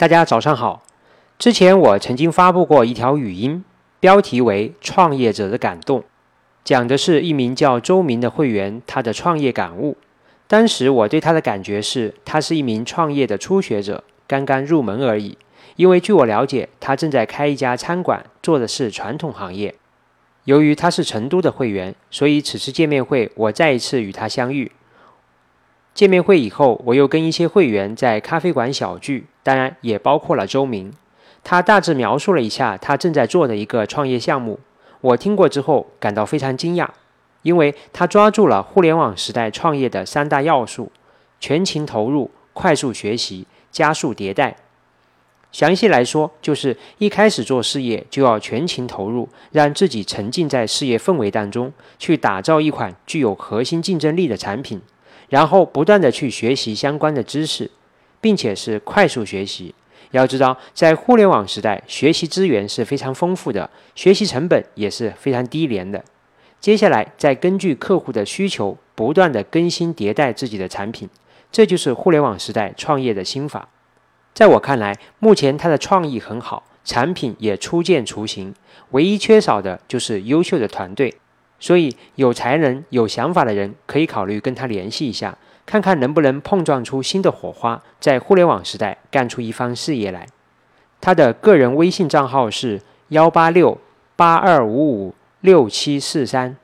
大家早上好。之前我曾经发布过一条语音，标题为《创业者的感动》，讲的是一名叫周明的会员他的创业感悟。当时我对他的感觉是，他是一名创业的初学者，刚刚入门而已。因为据我了解，他正在开一家餐馆，做的是传统行业。由于他是成都的会员，所以此次见面会我再一次与他相遇。见面会以后，我又跟一些会员在咖啡馆小聚，当然也包括了周明。他大致描述了一下他正在做的一个创业项目，我听过之后感到非常惊讶，因为他抓住了互联网时代创业的三大要素：全情投入、快速学习、加速迭代。详细来说，就是一开始做事业就要全情投入，让自己沉浸在事业氛围当中，去打造一款具有核心竞争力的产品，然后不断的去学习相关的知识，并且是快速学习。要知道，在互联网时代，学习资源是非常丰富的，学习成本也是非常低廉的。接下来，再根据客户的需求，不断的更新迭代自己的产品，这就是互联网时代创业的心法。在我看来，目前他的创意很好，产品也初见雏形，唯一缺少的就是优秀的团队。所以，有才能、有想法的人可以考虑跟他联系一下，看看能不能碰撞出新的火花，在互联网时代干出一番事业来。他的个人微信账号是幺八六八二五五六七四三。